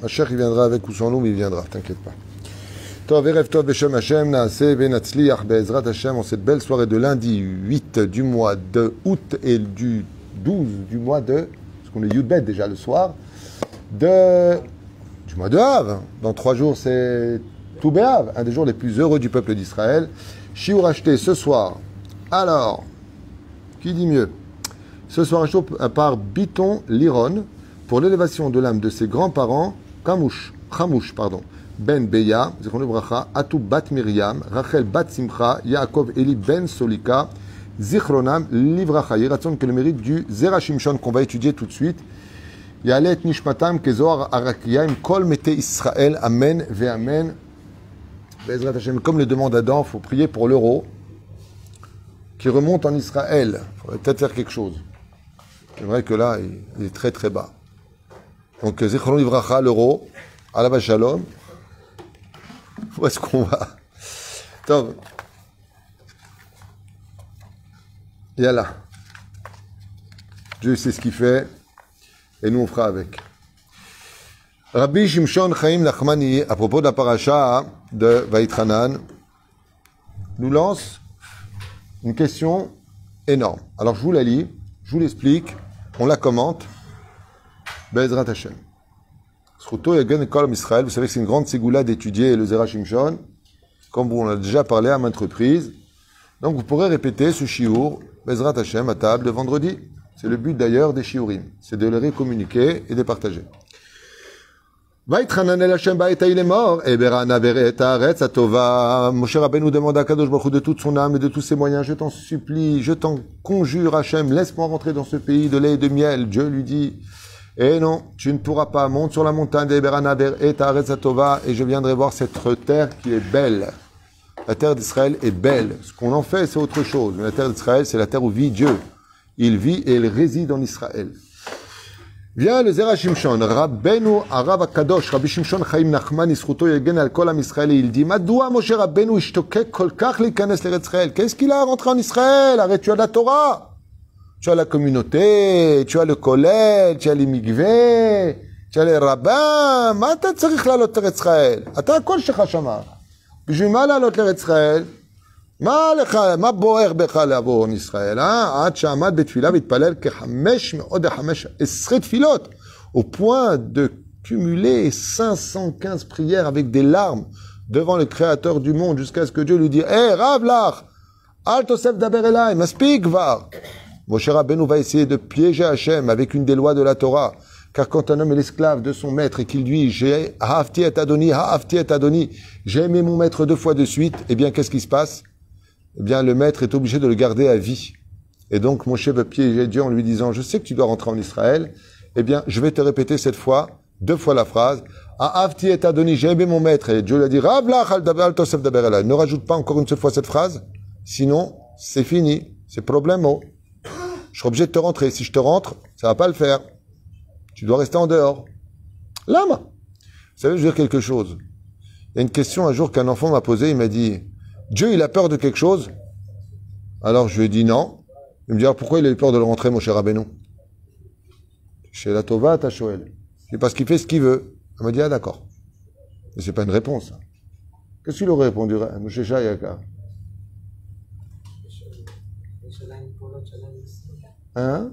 Mashiach, il viendra avec ou sans nous, mais il viendra, t'inquiète pas. Tov, Erev Tov, Hashem, Naase, Benatzliach, Be'ezrat Hashem, en cette belle soirée de lundi 8 du mois de août et du 12 du mois de, parce qu'on est Yudbet déjà le soir, de, du mois de Av. Dans trois jours, c'est Toubéav, un des jours les plus heureux du peuple d'Israël. Chiour acheté ce soir. Alors, qui dit mieux? Ce soir, un par Biton Liron, pour l'élévation de l'âme de ses grands-parents, Kamouch, Chamouch, pardon, Ben Beya, Bracha, Atou Bat Miriam, Rachel Bat Simcha, Yaakov Eli Ben Solika, Zichronam, Livracha. Il que le mérite du Zerachimshon qu'on va étudier tout de suite. Yalet Nishmatam, Kezor Arakiyaim, Kol Mete Israël, Amen, Ve Amen. Comme le demande Adam, il faut prier pour l'euro qui remonte en Israël. Il faudrait peut-être faire quelque chose. C'est vrai que là, il est très très bas. Donc, Zichron Livracha, l'euro, la Shalom. Où est-ce qu'on va? Attends. Yallah. Dieu sait ce qu'il fait et nous on fera avec. Rabbi Shimshon Chaim Nachmani, à propos de la paracha de Vaïtranan, nous lance une question énorme. Alors je vous la lis, je vous l'explique, on la commente. Bezrat Hashem. Israël, vous savez que c'est une grande ségoula d'étudier le Zera Shimshon, comme on a déjà parlé à maintes reprises. Donc vous pourrez répéter ce shiur, Bezrat Hashem, à table de vendredi. C'est le but d'ailleurs des shiurim, c'est de les récommuniquer et de les partager. Vaïtranan el Hashem il est mort. Eberana haaretz atova. Moshe Rabbeinu demande à Kadosh Baruch de toute son âme et de tous ses moyens, je t'en supplie, je t'en conjure Hashem, laisse-moi rentrer dans ce pays de lait et de miel. Dieu lui dit, eh non, tu ne pourras pas. Monte sur la montagne d'Eberana et Atova et je viendrai voir cette terre qui est belle. La terre d'Israël est belle. Ce qu'on en fait, c'est autre chose. Mais la terre d'Israël, c'est la terre où vit Dieu. Il vit et il réside en Israël. Viens le Zera Shimshon, Rabbeinu Arav Kadosh, Rabbi Shimshon Chaim Nachman, Isruto Yegen al Kol Israël, il dit, Madoua Moshe Rabbeinu Ishtokek Kol Kach Likanes Israël. Qu'est-ce qu'il a à rentrer en Israël? Arrête, tu as la Torah? Tu as la communauté, tu as le collège, tu as les migvés, tu as les rabbins. מה אתה צריך לעלות לארץ ישראל? אתה הכל שלך שמה. בשביל מה לעלות לארץ ישראל? מה לך, מה בוער בך לעבור עם ישראל, אה? עד שעמד בתפילה והתפלל כחמש מאות וחמש עשרה תפילות, au point de cumuler 515 prières avec des larmes devant le Créateur du monde jusqu'à ce que Dieu lui dise Hé, hey, Rav Lach, Al Tosef Daber Elai, Maspik Var. Moshe Rabbeinu va essayer de piéger Hachem avec une des lois de la Torah. Car quand un homme est l'esclave de son maître et qu'il dit j'ai hafti et adoni, hafti et adoni, j'ai aimé mon maître deux fois de suite, eh bien qu'est-ce qui se passe? Eh bien le maître est obligé de le garder à vie. Et donc Moshe va piéger Dieu en lui disant je sais que tu dois rentrer en Israël, eh bien je vais te répéter cette fois, deux fois la phrase, hafti et adoni, j'ai aimé mon maître. Et Dieu lui a dit ne rajoute pas encore une seule fois cette phrase, sinon c'est fini, c'est problème. Je serai obligé de te rentrer. Si je te rentre, ça va pas le faire. Tu dois rester en dehors. Lama. Vous savez, je dire quelque chose. Il y a une question un jour qu'un enfant m'a posée. Il m'a dit, Dieu, il a peur de quelque chose? Alors je lui ai dit non. Il me dit, alors pourquoi il a eu peur de le rentrer, mon cher Rabbeinu? Chez la Tova, Tachoel. C'est parce qu'il fait ce qu'il veut. Elle m'a dit, ah d'accord. Mais c'est pas une réponse. Qu'est-ce qu'il aurait répondu, Moshe Shayaka Hein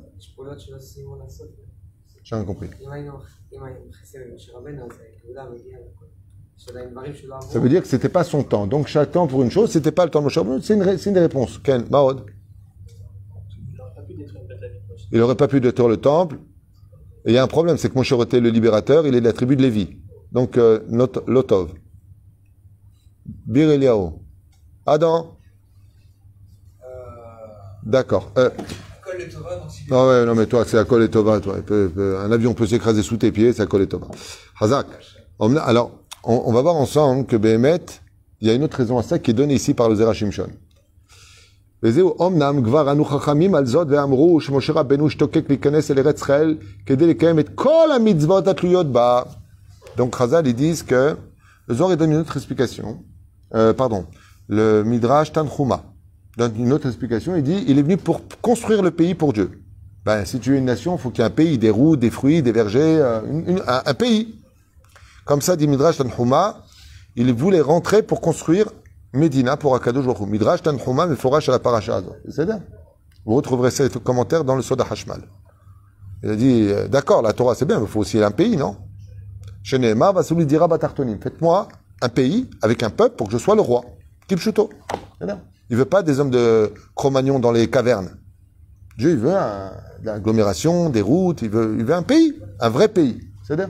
J'ai rien compris. Ça veut dire que c'était pas son temps. Donc chaque temps pour une chose, c'était pas le temps de Moshe C'est une, une réponse. Ken, Mahod. Il n'aurait pas pu détruire le temple. Et il y a un problème, c'est que Moshe était le libérateur, il est de la tribu de Lévi. Donc, euh, Lotov. Bir Eliao. Adam. Euh. Euh, ah ouais, non, mais toi, c'est à et Tova, toi. un avion peut s'écraser sous tes pieds, c'est à et Tova. Hazak. Alors, on, va voir ensemble que Behemet, il y a une autre raison à ça qui est donnée ici par le Zera Shimshon. Donc Chazal, ils disent que le Zohar donne une autre explication. Euh, pardon, le Midrash Tanchuma donne une autre explication. Il dit, il est venu pour construire le pays pour Dieu. Ben, si tu es une nation, il faut qu'il y ait un pays, des routes, des fruits, des vergers, euh, un, pays. Comme ça, dit Midrash Tanhuma, il voulait rentrer pour construire Medina pour Akadosh Baruch. Midrash Tanhuma, mais forage à la paracha. C'est bien. Vous retrouverez ces commentaires dans le Soda Hashmal. Il a dit, euh, d'accord, la Torah c'est bien, mais il faut aussi un pays, non? Chez Nehemar, va celui dira Batartonim. Faites-moi un pays avec un peuple pour que je sois le roi. Kipchuto. C'est. Il veut pas des hommes de Cro-Magnon dans les cavernes. Dieu, il veut un- l'agglomération, des routes, il veut, un pays, un vrai pays. C'est bien.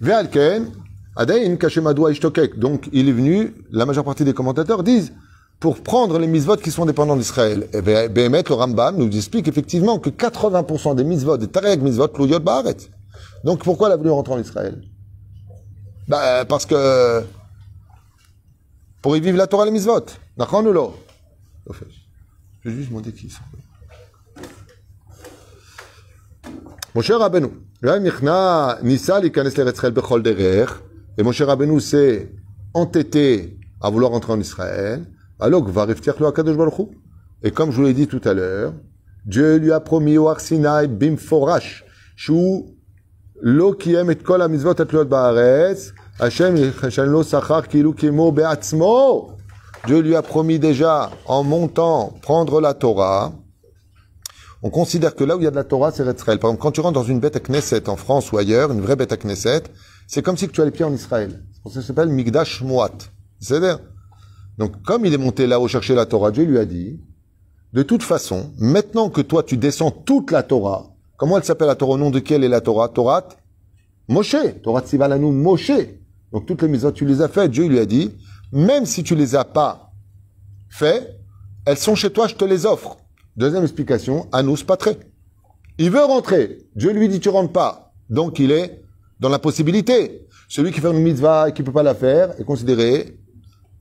Ve'alken, Adain Kashemadoua Ishtokek. Donc, il est venu, la majeure partie des commentateurs disent, pour prendre les misvotes qui sont dépendants d'Israël. Et Behemet, le Rambam, nous explique effectivement que 80% des misvotes, des Tarek misvotes, l'Ouyot Baaret. Donc, pourquoi il a voulu rentrer en Israël? Bah, Parce que, pour y vivre la Torah, les misvotes. D'accord ou non Je vais juste demander qui sont. Moshe Rabbeinu. Nissa, l'Ikanes l'Eretzrel Bechol Derer. Et Moshe Rabbeinu s'est entêté à vouloir entrer en Israël. Alors, va lo Akadosh Baruch. Et comme je vous l'ai dit tout à l'heure, Dieu lui a promis au Arsinaï bim forash, shou lo kiem et kol ha-mitzvot atluot ba'aretz, Hashem yechashan lo sachar kilu kimo be'atzmo. Dieu lui a promis déjà, en montant, prendre la Torah, on considère que là où il y a de la Torah, c'est Retzrel. Par exemple, quand tu rentres dans une bête à Knesset en France ou ailleurs, une vraie bête à Knesset, c'est comme si tu as les pieds en Israël. C'est pour ça que ça s'appelle Migdash Moat. C'est-à-dire Donc, comme il est monté là-haut chercher la Torah, Dieu lui a dit, de toute façon, maintenant que toi tu descends toute la Torah, comment elle s'appelle la Torah? Au nom de quelle est la Torah? Torah Moshe. Torah Tsivalanu Moshe. Donc toutes les mises tu les as faites. Dieu lui a dit, même si tu les as pas fait, elles sont chez toi, je te les offre. Deuxième explication, Anous Patré. Il veut rentrer. Dieu lui dit, tu rentres pas. Donc il est dans la possibilité. Celui qui fait une mitzvah et qui peut pas la faire est considéré,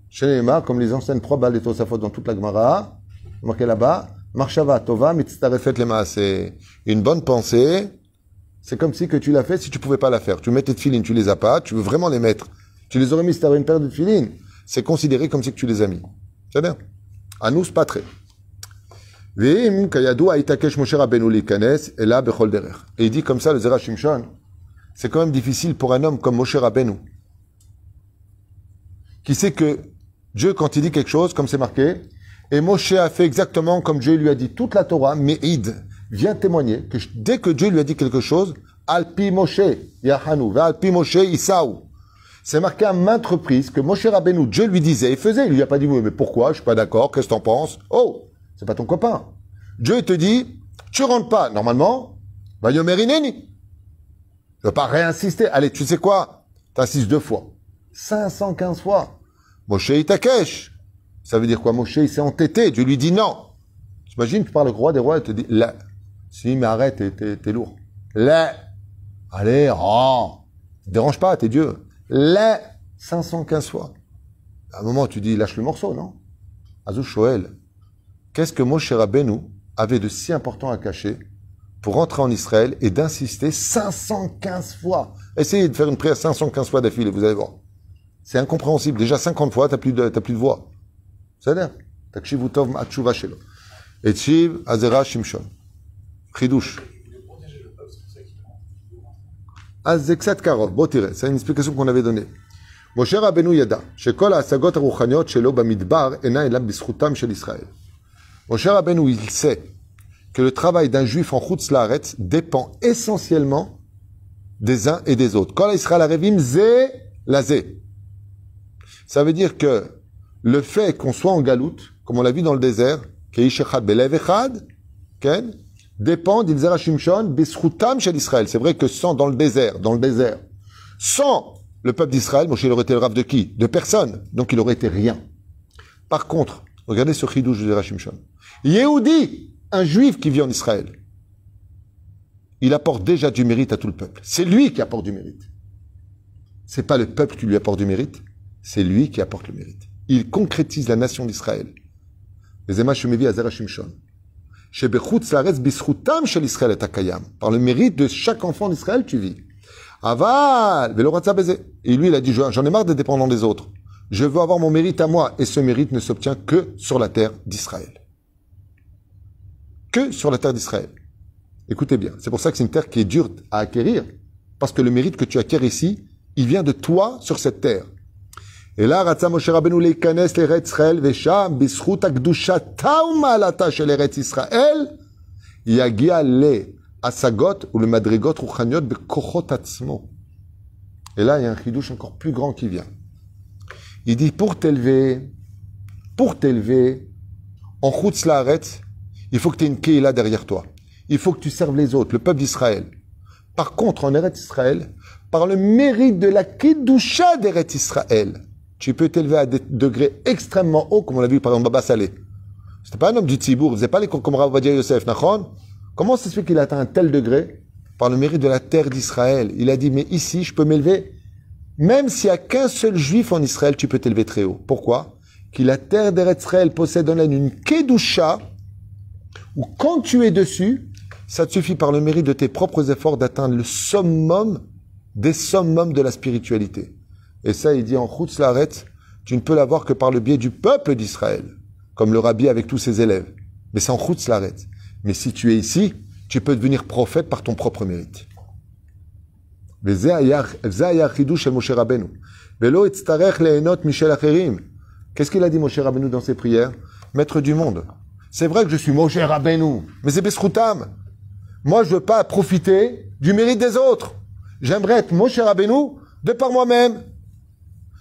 chez les comme les anciennes trois balles des Tosafot dans toute la Gemara, marqué là-bas, Marshava Tova, Lema. C'est une bonne pensée. C'est comme si que tu l'as fait si tu pouvais pas la faire. Tu mets tes filines, tu les as pas, tu veux vraiment les mettre. Tu les aurais mis si tu avais une paire de filines. C'est considéré comme si tu les as mis. C'est bien. Anous Patré. Ve'im kayadu aitakesh Moshe likanes bechol derer. Et il dit comme ça le Zera Shimshon, c'est quand même difficile pour un homme comme Moshe Rabbeinu, qui sait que Dieu, quand il dit quelque chose, comme c'est marqué, et Moshe a fait exactement comme Dieu lui a dit toute la Torah, mais Id vient témoigner que dès que Dieu lui a dit quelque chose, Alpi Moshe, Yahanu, Alpi Moshe, Isaou. C'est marqué à maintes reprises que Moshe Rabbeinu, Dieu lui disait et faisait. Il lui a pas dit, oui, mais pourquoi? Je suis pas d'accord. Qu'est-ce que t'en penses? Oh! C'est pas ton copain. Dieu te dit, tu rentres pas. Normalement, va Yomerineni. Je vais pas réinsister. Allez, tu sais quoi? T'insistes deux fois. 515 fois. Moshe Itakesh. Ça veut dire quoi? Moshe, il s'est entêté. Dieu lui dit non. T'imagines, tu parles au roi des rois et te dit, là. Si, mais arrête, t'es, t'es, t'es lourd. Là. Allez, oh. Te dérange pas, t'es Dieu les 515 fois. À un moment, tu dis, lâche le morceau, non? Azou qu'est-ce que Moshe Rabbeinu avait de si important à cacher pour rentrer en Israël et d'insister 515 fois? Essayez de faire une prière 515 fois d'affilée, vous allez voir. C'est incompréhensible. Déjà 50 fois, tu plus, de, as plus de voix. C'est-à-dire Takshivutov Atchuvashelo. Etchiv Azera Shimshon. Azexat Karov. Bon, c'est une explication qu'on avait donnée. Moshe Rabbeinu Yada, Shekol Asagot Aruchaniot Shelo Bamidbar Ena Ela Bischoutam Shel Israël. Moshe Rabbeinu, il sait que le travail d'un juif en Chutz Laaretz dépend essentiellement des uns et des autres. Kol Israël Arevim Ze Lazé. Ça veut dire que le fait qu'on soit en galoute, comme on l'a vu dans le désert, Keishechad Belev Echad, dépend d'Ilzera Shimshon Beskhutam Shel Israël. C'est vrai que sans dans le désert, dans le désert, sans le peuple d'Israël, Moshe il aurait été le rave de qui? De personne. Donc il aurait été rien. Par contre, regardez ce chidouche de Shimshon. Yehudi, un juif qui vit en Israël, il apporte déjà du mérite à tout le peuple. C'est lui qui apporte du mérite. C'est pas le peuple qui lui apporte du mérite, c'est lui qui apporte le mérite. Il concrétise la nation d'Israël. Les Ema Shemevi à Zera Shimshon. Par le mérite de chaque enfant d'Israël, tu vis. Aval. Et lui, il a dit, j'en ai marre d'être dépendant des autres. Je veux avoir mon mérite à moi. Et ce mérite ne s'obtient que sur la terre d'Israël. que sur la terre d'Israël. Écoutez bien, c'est pour ça que c'est une terre qui est dure à acquérir, parce que le mérite que tu acquiers ici, il vient de toi sur cette terre. Et là, Ratza Moshe Rabbeinu leikanes l'Eretz Israël, vesham bischut akdushata u'malata shel Eretz Israël, yagia le asagot ou le madrigot ruchaniot bekochot atzmo. Et là, il y a un chidouche encore plus grand qui vient. Il dit, pour t'élever, pour t'élever, en chutz laaretz, il faut que tu aies une keila derrière toi. Il faut que tu serves les autres, le peuple d'Israël. Par contre, en Eretz Israël, par le mérite de la kedusha d'Eretz Israël, tu peux t'élever à des degrés extrêmement hauts, comme on l'a vu par exemple Baba Saleh. C'était pas un homme du Tzibour, il faisait pas les comme Rav Yosef, Nachon. Comment se fait qu'il atteint un tel degré Par le mérite de la terre d'Israël? Il a dit, mais ici, je peux m'élever, même s'il n'y a qu'un seul juif en Israël, tu peux t'élever très haut. Pourquoi? Que la terre d'Eretz Israël possède en elle une kedusha, où quand tu es dessus, ça te suffit par le mérite de tes propres efforts d'atteindre le summum des summums de la spiritualité. Et ça, il dit en Chutz tu ne peux l'avoir que par le biais du peuple d'Israël, comme le rabbi avec tous ses élèves. Mais c'est en Chutz Mais si tu es ici, tu peux devenir prophète par ton propre mérite. Qu'est-ce qu'il a dit Moshe Rabbeinu dans ses prières? Maître du monde. C'est vrai que je suis Moshe Rabbeinu, mais c'est Besroutam. Moi, je veux pas profiter du mérite des autres. J'aimerais être Moshe Rabbeinu de par moi-même.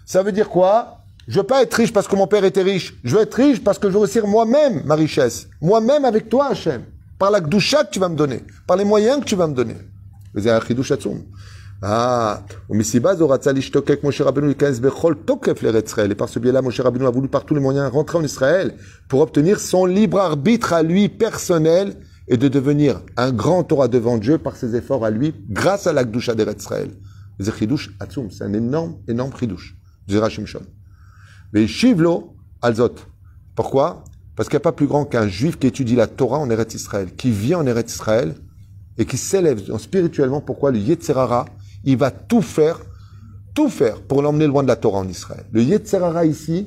Ça veut dire quoi? Je veux pas être riche parce que mon père était riche. Je veux être riche parce que je veux aussi moi-même ma richesse. Moi-même avec toi, Hachem. Par la gdoucha que tu vas me donner. Par les moyens que tu vas me donner. Ah, et par ce biais-là, Moshe Rabbeinu a voulu par tous les moyens rentrer en Israël pour obtenir son libre arbitre à lui personnel et de devenir un grand Torah devant Dieu par ses efforts à lui, grâce à l'Akdusha d'Eretz Israël. C'est un énorme, énorme chidouche. Shimshon. Mais Shivlo Alzot. Pourquoi? Parce qu'il n'y a pas plus grand qu'un juif qui étudie la Torah en Eretz Israël, qui vit en Eretz Israël et qui s'élève spirituellement. Pourquoi Le Yetzerara, il va tout faire, tout faire pour l'emmener loin de la Torah en Israël. Le Yetzerara ici,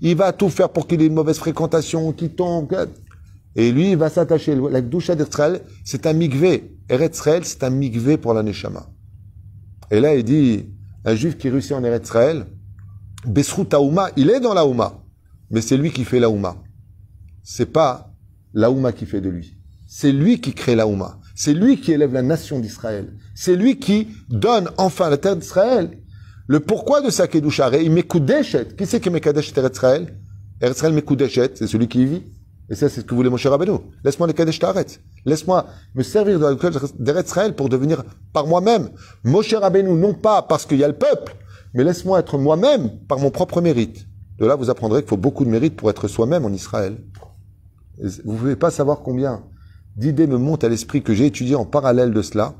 il va tout faire pour qu'il ait une mauvaise fréquentation, qu'il tombe. Et lui, il va s'attacher. La Gdusha d'Israël, c'est un migvé. Eretz Israël, c'est un migvé pour la Neshama. Et là, il dit, un juif qui réussit en Eretz Israël, Besrut il est dans la Ouma, mais c'est lui qui fait la Ouma. C'est pas la Ouma qui fait de lui. C'est lui qui crée la Ouma. C'est lui qui élève la nation d'Israël. C'est lui qui donne enfin la terre d'Israël. Le pourquoi de sa Kedusha, il Mekudeshet. Qui c'est qui Mekudeshet Eretz Israël? Eretz Israël Mekudeshet, c'est celui qui y vit. Et ça, c'est ce que voulait Moshe Rabbeinu. Laisse-moi les Kadesh Taret. Laisse-moi me servir de la Israël pour devenir par moi-même. Moshe Rabbeinu, non pas parce qu'il y a le peuple, mais laisse-moi être moi-même par mon propre mérite. De là, vous apprendrez qu'il faut beaucoup de mérite pour être soi-même en Israël. Vous ne pouvez pas savoir combien d'idées me montent à l'esprit que j'ai étudié en parallèle de cela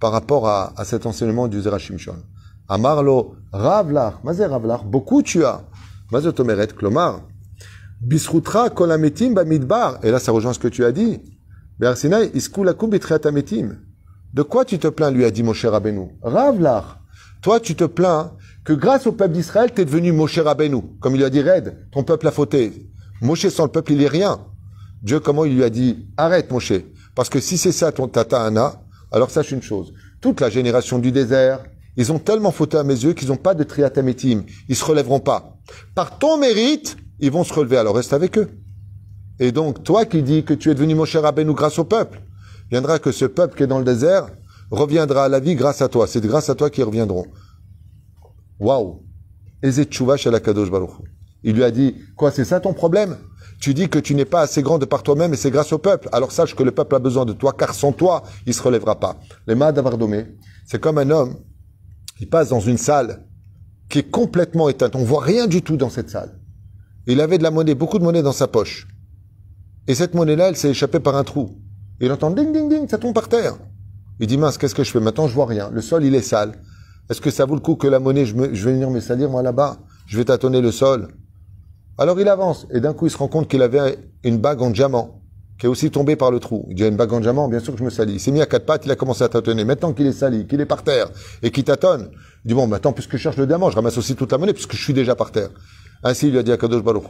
par rapport à, cet enseignement du Zerachimshon. Amarlo, Ravlach, Mazé Ravlach, beaucoup tu as. Mazé Tomeret, Klomar, Bisrutra kolametim bamidbar. Et là, ça rejoint ce que tu as dit. De quoi tu te plains, lui a dit Moshe Rabbeinu? Ravlar. Toi, tu te plains que grâce au peuple d'Israël, tu es devenu Moshe Rabbeinu. Comme il lui a dit Red, ton peuple a fauté. Moshe sans le peuple, il est rien. Dieu, comment il lui a dit Arrête, Moshe. Parce que si c'est ça ton tata Anna, alors sache une chose. Toute la génération du désert, ils ont tellement fauté à mes yeux qu'ils n'ont pas de triatamétim. Ils se relèveront pas. Par ton mérite, ils vont se relever, alors reste avec eux. Et donc, toi qui dis que tu es devenu mon cher Rabbeinu grâce au peuple, viendra que ce peuple qui est dans le désert reviendra à la vie grâce à toi. C'est grâce à toi qu'ils reviendront. Waouh! Il lui a dit, quoi, c'est ça ton problème? Tu dis que tu n'es pas assez grand de par toi-même et c'est grâce au peuple. Alors sache que le peuple a besoin de toi, car sans toi, il se relèvera pas. Les Mahadavardomé, c'est comme un homme qui passe dans une salle qui est complètement éteinte. On voit rien du tout dans cette salle. Il avait de la monnaie, beaucoup de monnaie dans sa poche. Et cette monnaie-là, elle s'est échappée par un trou. il entend ding ding ding, ça tombe par terre. Il dit mince, qu'est-ce que je fais maintenant Je vois rien. Le sol, il est sale. Est-ce que ça vaut le coup que la monnaie, je, vais venir me salir moi là-bas Je vais tâtonner le sol. Alors il avance et d'un coup il se rend compte qu'il avait une bague en diamant qui est aussi tombée par le trou. Il dit une bague en diamant, bien sûr que je me salis. Il s'est mis à quatre pattes, il a commencé à tâtonner. Maintenant qu'il est sali, qu'il est par terre et qu'il tâtonne, il dit bon, maintenant puisque je cherche le diamant, je ramasse aussi toute la monnaie puisque je suis déjà par terre. Ainsi, il lui a dit à Kadosh Baruch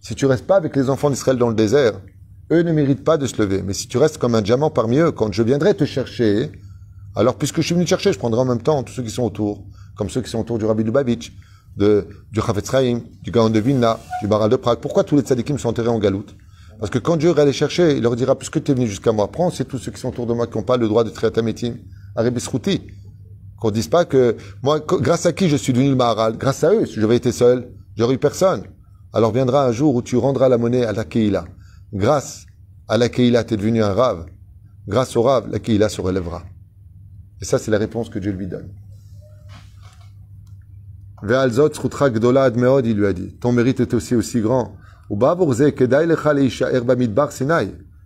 Si tu restes pas avec les enfants d'Israël dans le désert, eux ne méritent pas de se lever. Mais si tu restes comme un diamant parmi eux, quand je viendrai te chercher, alors puisque je suis venu te chercher, je prendrai en même temps tous ceux qui sont autour, comme ceux qui sont autour du Rabbi Lubavitch, de, du Chafetz Chaim, du Gaon de Vilna, du Baral de Prague. Pourquoi tous les tzadikim sont enterrés en galoute? Parce que quand Dieu va les chercher, il leur dira, puisque tu es venu jusqu'à moi, prends, c'est tous ceux qui sont autour de moi qui n'ont pas le droit d'être à ta métine, à. Qu'on dise pas que, moi, grâce à qui je suis devenu le Maharal? Grâce à eux, si j'avais été seul, j'aurais eu personne. Alors viendra un jour où tu rendras la monnaie à la Keïla. Grâce à la Keïla, tu es devenu un rave. Grâce au rave, la Keïla se relèvera. Et ça, c'est la réponse que Dieu lui donne. Ve'alzot gdola admeod, il lui a dit. Ton mérite est aussi aussi grand.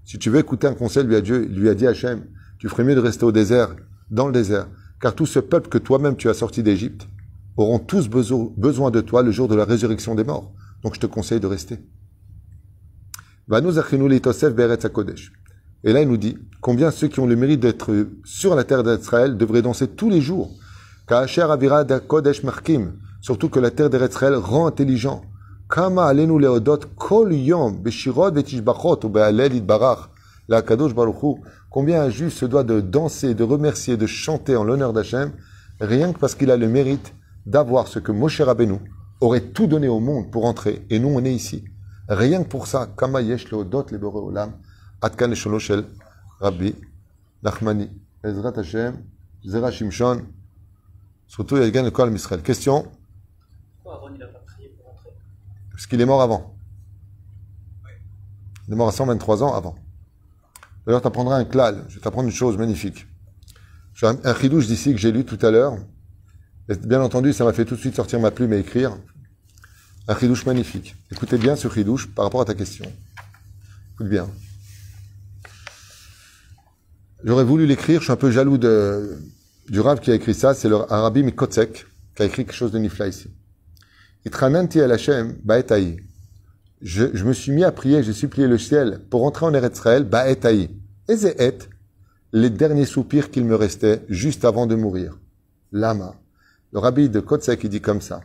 Si tu veux écouter un conseil, lui a, Dieu, lui a dit Hachem, tu ferais mieux de rester au désert, dans le désert. Car tout ce peuple que toi-même tu as sorti d'Égypte auront tous besoin de toi le jour de la résurrection des morts. Donc je te conseille de rester. Et là, il nous dit combien ceux qui ont le mérite d'être sur la terre d'Israël devraient danser tous les jours. Surtout que la terre d'Israël rend intelligent. Combien un juif se doit de danser, de remercier, de chanter en l'honneur d'Hachem, rien que parce qu'il a le mérite d'avoir ce que Moshe Rabbeinu aurait tout donné au monde pour entrer, et nous on est ici. Rien que pour ça, Kama Yesh Leodot le Olam, Atkan Shel Rabbi, Nachmani, Ezrat Hashem, Zera Shimshon, surtout Yalgan le Kol Misraël. Question Pourquoi Aaron n'a pas prié pour entrer Parce qu'il est mort avant. Il est mort à 123 ans avant. D'ailleurs, tu apprendras un klal. Je vais t'apprendre une chose magnifique. J'ai un, chidouche d'ici que j'ai lu tout à l'heure. Bien entendu, ça m'a fait tout de suite sortir ma plume et écrire. Un chidouche magnifique. Écoutez bien ce chidouche par rapport à ta question. Écoute bien. J'aurais voulu l'écrire, je suis un peu jaloux de, du rave qui a écrit ça, c'est le Arabi Mikotsek qui a écrit quelque chose de nifla ici. Hashem. Je, je me suis mis à prier, j'ai supplié le ciel pour entrer en Eretz Israël. Et et les derniers soupirs qu'il me restait juste avant de mourir. Lama. Le rabbi de Kotsek, il dit comme ça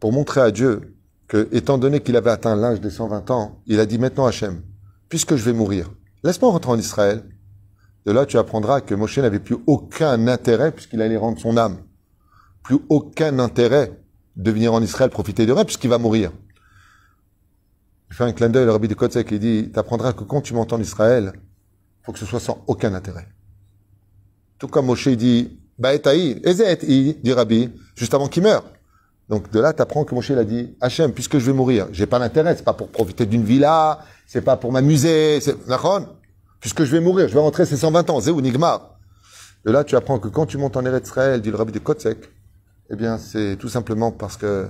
pour montrer à Dieu que, étant donné qu'il avait atteint l'âge des 120 ans, il a dit maintenant Hachem, puisque je vais mourir, laisse-moi rentrer en Israël. De là, tu apprendras que Moshe n'avait plus aucun intérêt, puisqu'il allait rendre son âme, plus aucun intérêt de venir en Israël profiter de rien, puisqu'il va mourir. Il fait un clin d'œil, le rabbi de Kotzek, il dit, tu apprendras que quand tu montes en Israël, faut que ce soit sans aucun intérêt. Tout comme Moshe dit, Baetaï, Ezet, dit Rabbi, juste avant qu'il meure. Donc de là, tu apprends que Moshe l'a dit, Hachem, puisque je vais mourir, j'ai pas d'intérêt, c'est pas pour profiter d'une villa, c'est pas pour m'amuser, c'est puisque je vais mourir, je vais rentrer ces 120 ans, Zéou Nigmar. De là, tu apprends que quand tu montes en Eretz Israël, dit le rabbi de Kotsek, eh bien, c'est tout simplement parce que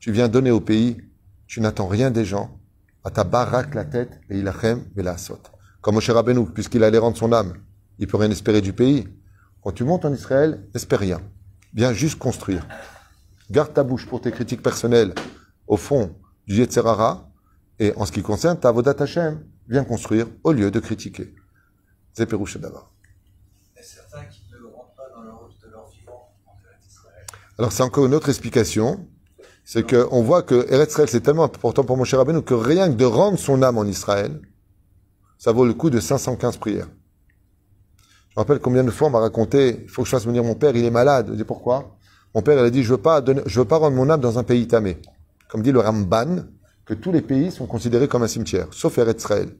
tu viens donner au pays, tu n'attends rien des gens, à ta baraque la tête, et il achem, et la saute. Comme Moshe Rabbeinu, puisqu'il allait rendre son âme, il peut rien espérer du pays. Quand tu montes en Israël, espère rien. Viens juste construire. Garde ta bouche pour tes critiques personnelles au fond du Yetzerara. Et en ce qui concerne ta Vodat Hashem, viens construire au lieu de critiquer. C'est d'abord. certains qui ne rentrent pas dans leur, de leur vivant Alors c'est encore une autre explication. C'est qu'on voit que Eretz Israël, c'est tellement important pour mon cher Rabbeinu que rien que de rendre son âme en Israël, ça vaut le coup de 515 prières. Je me rappelle combien de fois on m'a raconté, il faut que je fasse venir mon père, il est malade. Je dis pourquoi? Mon père, il a dit, je veux pas je veux pas rendre mon âme dans un pays tamé. Comme dit le Ramban, que tous les pays sont considérés comme un cimetière, sauf Eretz Israël.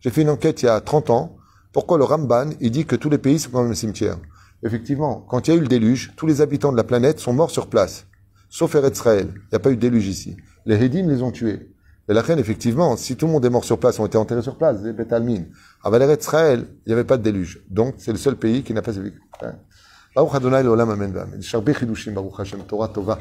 J'ai fait une enquête il y a 30 ans. Pourquoi le Ramban, il dit que tous les pays sont comme un cimetière? Effectivement, quand il y a eu le déluge, tous les habitants de la planète sont morts sur place. Sauf Eretz Israël. Il n'y a pas eu de déluge ici. Les Hédim les ont tués. Et la reine, effectivement, si tout le monde est mort sur place, ont été enterrés sur place, des Betalmin. À Eretz Israël, il n'y avait pas de déluge. Donc, c'est le seul pays qui n'a pas vécu. ברוך אדוני לעולם אמן ואמן. יש הרבה חידושים, ברוך השם, תורה טובה.